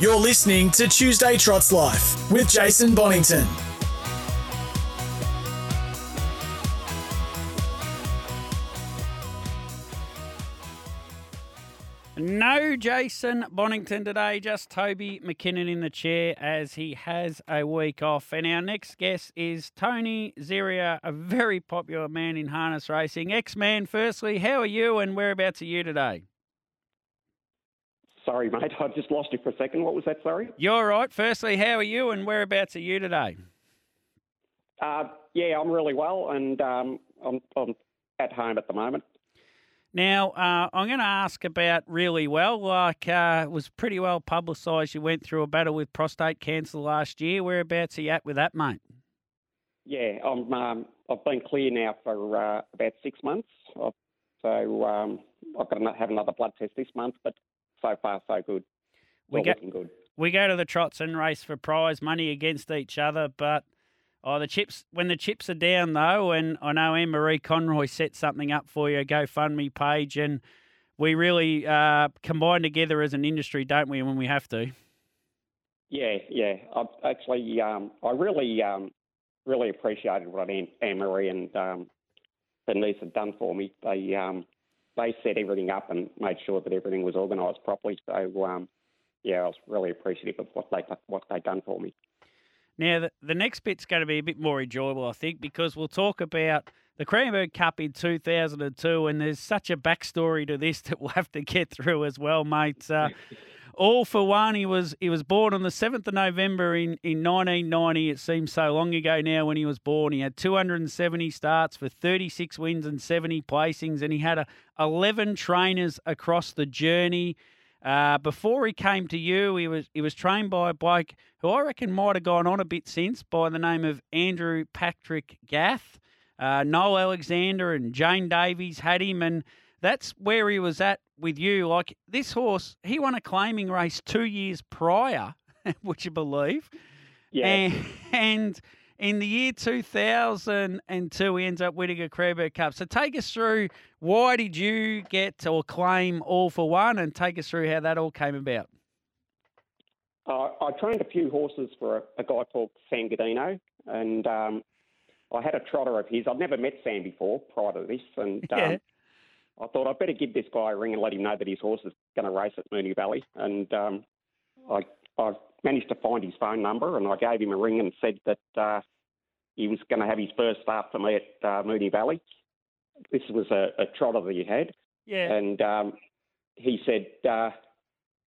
You're listening to Tuesday Trots Life with Jason Bonnington. No Jason Bonnington today, just Toby McKinnon in the chair as he has a week off. And our next guest is Tony Xiriha, a very popular man in harness racing. X Man, firstly, how are you and whereabouts are you today? Sorry, mate, I just lost you for a second. What was that, sorry? You're right. Firstly, how are you and whereabouts are you today? Uh, yeah, I'm really well and um, I'm, I'm at home at the moment. Now, uh, I'm going to ask about really well. Like, uh, it was pretty well publicised. You went through a battle with prostate cancer last year. Whereabouts are you at with that, mate? Yeah, I'm, um, I've been clear now for uh, about six months. I've, so um, I've got to have another blood test this month, but so far so good. We All go, good. we go to the trots and race for prize money against each other, but oh, the chips when the chips are down though, and I know Anne Marie Conroy set something up for you, a GoFundMe page, and we really uh, combine together as an industry, don't we? When we have to. Yeah, yeah. I actually, um, I really, um, really appreciated what Anne, Anne Marie and um, Denise had done for me. They, um, they set everything up and made sure that everything was organised properly. So, um, yeah, I was really appreciative of what they what they done for me. Now, the, the next bit's going to be a bit more enjoyable, I think, because we'll talk about the Cranbourne Cup in 2002, and there's such a backstory to this that we'll have to get through as well, mate. Uh, all for one, he was he was born on the 7th of November in, in 1990. It seems so long ago now when he was born. He had 270 starts for 36 wins and 70 placings, and he had a, 11 trainers across the journey. Uh, before he came to you, he was he was trained by a bloke who I reckon might have gone on a bit since by the name of Andrew Patrick Gath. Uh, Noel Alexander and Jane Davies had him, and that's where he was at with you. Like this horse, he won a claiming race two years prior, would you believe? Yeah. And, and in the year 2002, he ends up winning a Cranbourne Cup. So take us through why did you get or claim all for one and take us through how that all came about. Uh, I trained a few horses for a, a guy called Sam Godino, and um, I had a trotter of his. I'd never met Sam before prior to this, and um, Yeah. I thought I'd better give this guy a ring and let him know that his horse is going to race at Moonee Valley. And um, I, I managed to find his phone number, and I gave him a ring and said that uh, he was going to have his first start for me at uh, Moonee Valley. This was a, a trotter that he had, Yeah. and um, he said, uh,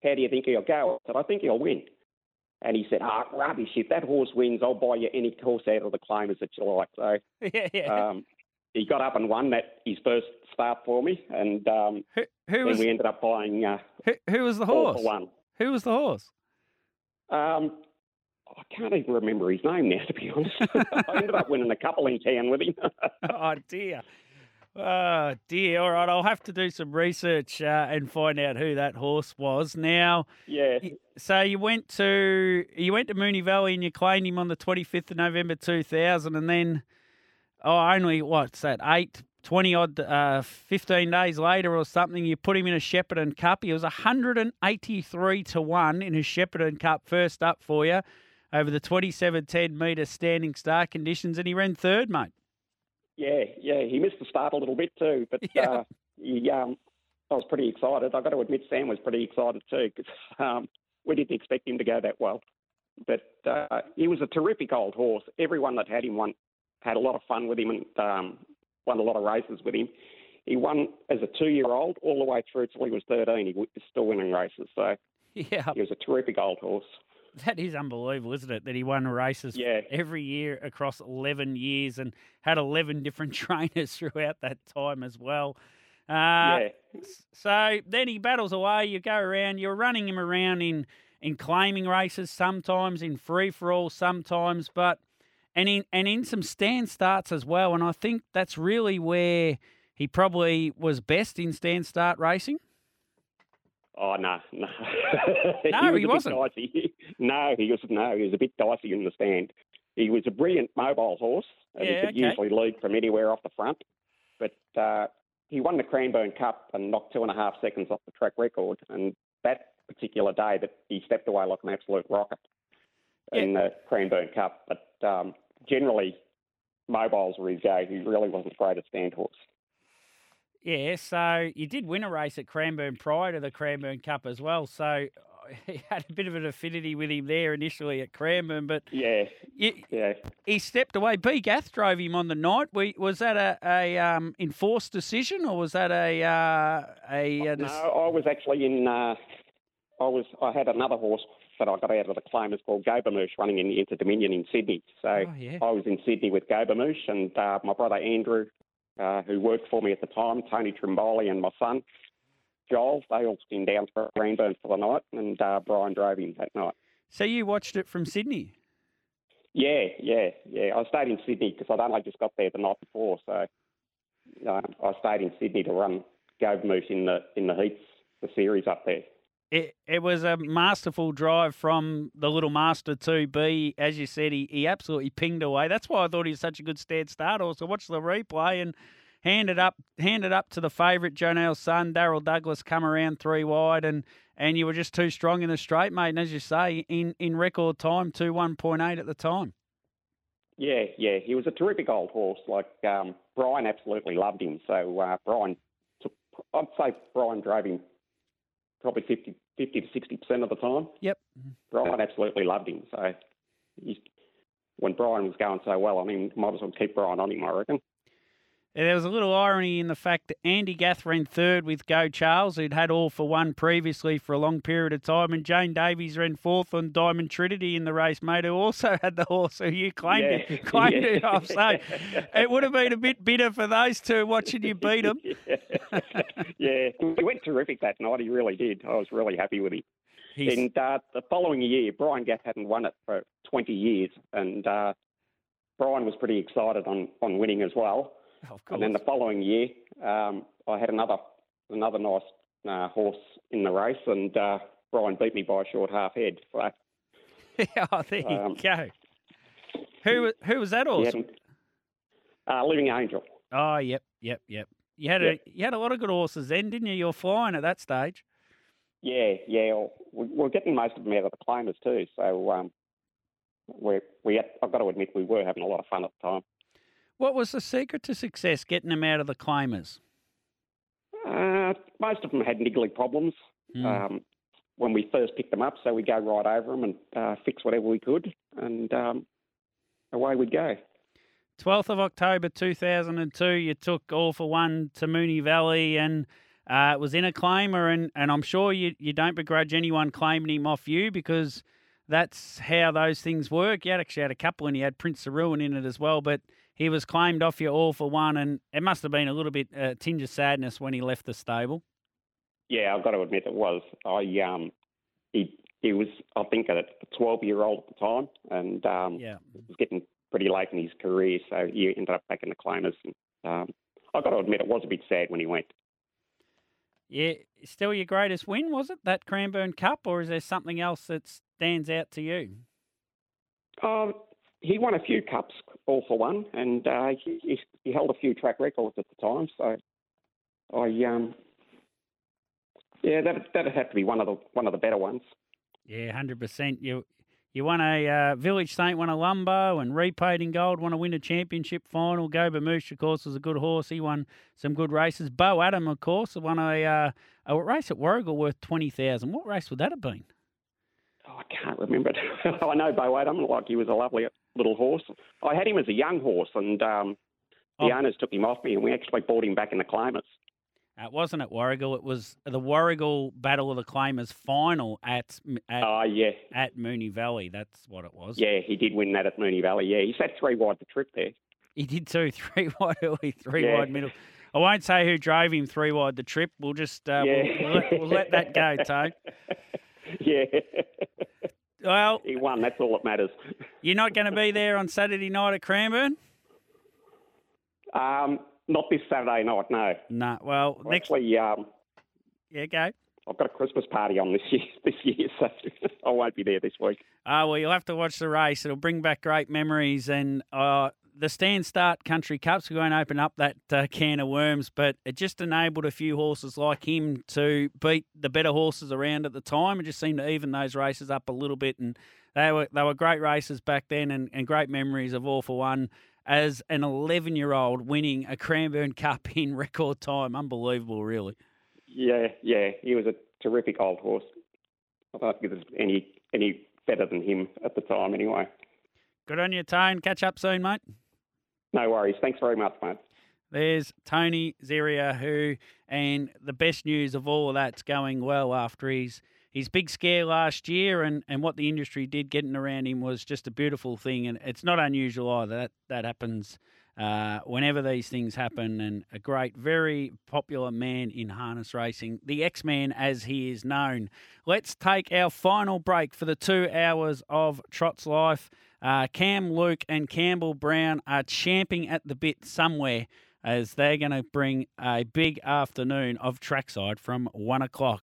"How do you think he'll go?" I said, "I think he'll win." And he said, "Ah, rubbish! If that horse wins, I'll buy you any horse out of the claimers that you like." So yeah, yeah. um, he got up and won that his first start for me, and um, who, who then was we ended up buying uh, who, who was the horse? one. Who was the horse? Um, I can't even remember his name now, to be honest. I ended up winning a couple in town with him. oh dear. Oh dear. All right, I'll have to do some research uh, and find out who that horse was. Now, yeah, so you went to you went to Moonee Valley and you claimed him on the twenty fifth of November two thousand, and then oh, only what's that eight. 20 odd, uh, 15 days later or something, you put him in a Shepparton Cup. He was 183 to 1 in his Shepparton Cup first up for you over the 2710 metre standing start conditions, and he ran third, mate. yeah, yeah. He missed the start a little bit too, but Yeah. uh, he, um, I was pretty excited. I've got to admit, Sam was pretty excited too because um, we didn't expect him to go that well. But uh, he was a terrific old horse. Everyone that had him won, had a lot of fun with him and um, won a lot of races with him. He won as a two-year-old all the way through till he was 13. He was still winning races, so Yeah, he was a terrific old horse. that is unbelievable, isn't it? That he won races Yeah. every year across 11 years and had 11 different trainers throughout that time as well. Uh, So then he battles away. You go around. You're running him around in in claiming races, sometimes in free for all, sometimes, but and in and in some stand starts as well. And I think that's really where he probably was best in stand start racing. Oh no, no, no, he, he was wasn't. Dicey. No, he was no, he was a bit dicey in the stand. He was a brilliant mobile horse, and Yeah, he could okay. usually lead from anywhere off the front. But uh, he won the Cranbourne Cup and knocked two and a half seconds off the track record. And that particular day, that he stepped away like an absolute rocket in the Cranbourne Cup. But um, generally, mobiles were his go. He really wasn't great at stand horse. Yeah, so you did win a race at Cranbourne prior to the Cranbourne Cup as well. So he had a bit of an affinity with him there initially at Cranbourne, but Yeah, you, yeah. he stepped away. B. Gath drove him on the night. We, was that a, a um, enforced decision or was that a uh, a, a No, dec- I was actually in. Uh, I was. I had another horse that I got out of the claimers called Gobamoosh running in the Inter Dominion in Sydney. So Oh, yeah. I was in Sydney with Gobamoosh and uh, my brother Andrew, uh, who worked for me at the time, Tony Trimboli, and my son Joel. They all came down to Cranbourne for the night, and uh, Brian drove him that night. So you watched it from Sydney? Yeah, yeah, yeah. I stayed in Sydney because I'd only just got there the night before, so uh, I stayed in Sydney to run Gobamoosh in the in the heats, the series up there. It, it was a masterful drive from the little master to B. As you said, he, he absolutely pinged away. That's why I thought he was such a good stand start. Also, watch the replay and handed up handed up to the favourite, Jonel's son, Daryl Douglas, come around three wide, and, and you were just too strong in the straight, mate. And as you say, in, in record time, two one point eight at the time. Yeah, yeah, he was a terrific old horse. Like um, Brian absolutely loved him. So uh, Brian took, I'd say Brian drove him probably 50, 50 to sixty percent of the time. Yep. Brian absolutely loved him. So he, when Brian was going so well, I mean, might as well keep Brian on him. I reckon. There was a little irony in the fact that Andy Gath ran third with Go Charles, who'd had all for one previously for a long period of time, and Jane Davies ran fourth on Diamond Trinity in the race, mate, who also had the horse who you claimed Yeah, it, claimed yeah. it off. So it would have been a bit bitter for those two watching you beat them. yeah, he went terrific that night. He really did. I was really happy with him. He's, And uh, the following year, Brian Gath hadn't won it for 20 years, and uh, Brian was pretty excited on, on winning as well. of And then the following year, um, I had another another nice uh, horse in the race, and uh, Brian beat me by a short half head. So oh, there you um, go. Who who was that horse? Uh, Living Angel. Oh, yep, yep, yep. You had Yep. a you had a lot of good horses then, didn't you? You were flying at that stage. Yeah, yeah. we- We're getting most of them out of the claimers too. So um, we we had, I've got to admit we were having a lot of fun at the time. What was the secret to success getting them out of the claimers? Uh, most of them had niggly problems Hmm. um, when we first picked them up, so we'd go right over them and uh, fix whatever we could, and um, away we'd go. 12th of October 2002, you took all for one to Moonee Valley and uh, it was in a claimer. And, and I'm sure you, you don't begrudge anyone claiming him off you because that's how those things work. You had actually had a couple and you had Prince of Ruin in it as well, but he was claimed off you all for one. And it must have been a little bit uh, tinge of sadness when he left the stable. Yeah, I've got to admit it was. I um, he he was I think a 12 year old at the time, and um, Yeah. was getting pretty late in his career, so he ended up back in the claimers. And, um, I've got to admit it was a bit sad when he went. Yeah. Still your greatest win, was it? That Cranbourne Cup? Or is there something else that stands out to you? Um, he won a few cups, all for one, and uh, he, he, he held a few track records at the time. So, I um, yeah, that that'd have to be one of the one of the better ones. Yeah, hundred percent. You you won a uh, Village Saint won a Lumbo and repaid in gold won a winter championship final. Moosh, of course, was a good horse. He won some good races. Bo Adam, of course, won a uh, a race at Warragul worth twenty thousand. What race would that have been? Oh, I can't remember it. I know Bo Adam, like he was a lovely little horse. I had him as a young horse, and um, the Oh. owners took him off me, and we actually bought him back in the claimers. Uh, it wasn't at Warragul. It was the Warragul Battle of the Claimers final at at, Oh, yeah, at Moonee Valley. That's what it was. yeah, he did win that at Moonee Valley. Yeah, he sat three wide the trip there. He did two, three wide early, three Yeah. wide middle. I won't say who drove him three wide the trip. We'll just uh, Yeah. we'll, we'll, let, we'll let that go, Tone. yeah. Well, He won. That's all that matters. you're not going to be there on Saturday night at Cranbourne. Um, not this Saturday night, no. No. Well, next. Actually, um, Yeah, go. I've got a Christmas party on this year, this year, so I won't be there this week. Ah, well, you'll have to watch the race. It'll bring back great memories. And uh, the Stand Start Country Cups, we won't open up that uh, can of worms, but it just enabled a few horses like him to beat the better horses around at the time. It just seemed to even those races up a little bit. And they were they were great races back then and, and great memories of All for One as an 11 year old winning a Cranbourne Cup in record time. Unbelievable, really. Yeah, yeah, he was a terrific old horse. I don't think there's any any better than him at the time, anyway. Good on you, Tone. Catch up soon, mate. No worries. Thanks very much, mate. There's Tony Xiriha, who, and the best news of all that's going well after his his big scare last year, and, and what the industry did getting around him was just a beautiful thing, and it's not unusual either. That that happens uh, whenever these things happen, and a great, very popular man in harness racing, the X Man as he is known. Let's take our final break for the two hours of Trot's Life. Uh, Cam Luke and Campbell Brown are champing at the bit somewhere as they're going to bring a big afternoon of trackside from one o'clock.